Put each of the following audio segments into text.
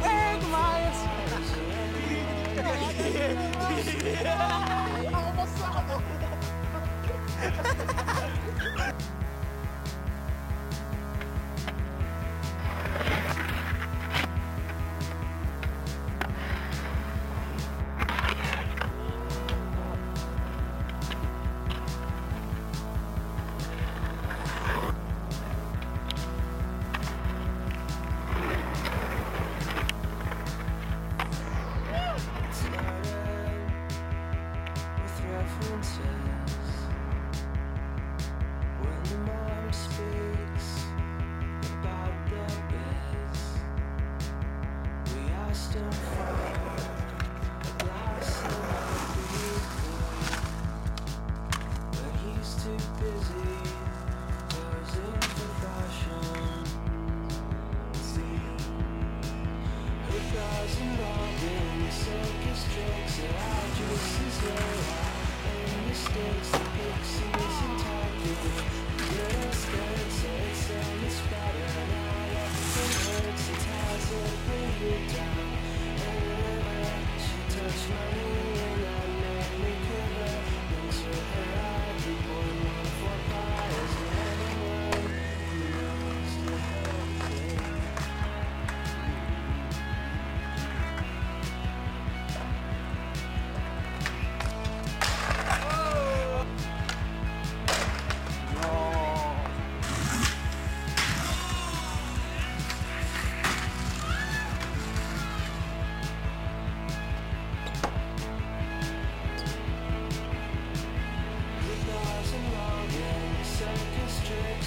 Where my Ha ha ha! Circus tricks,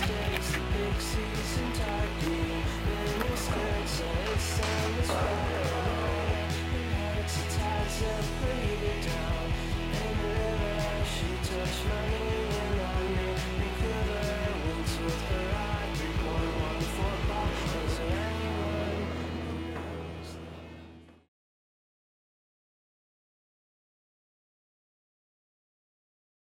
mistakes, the big season target,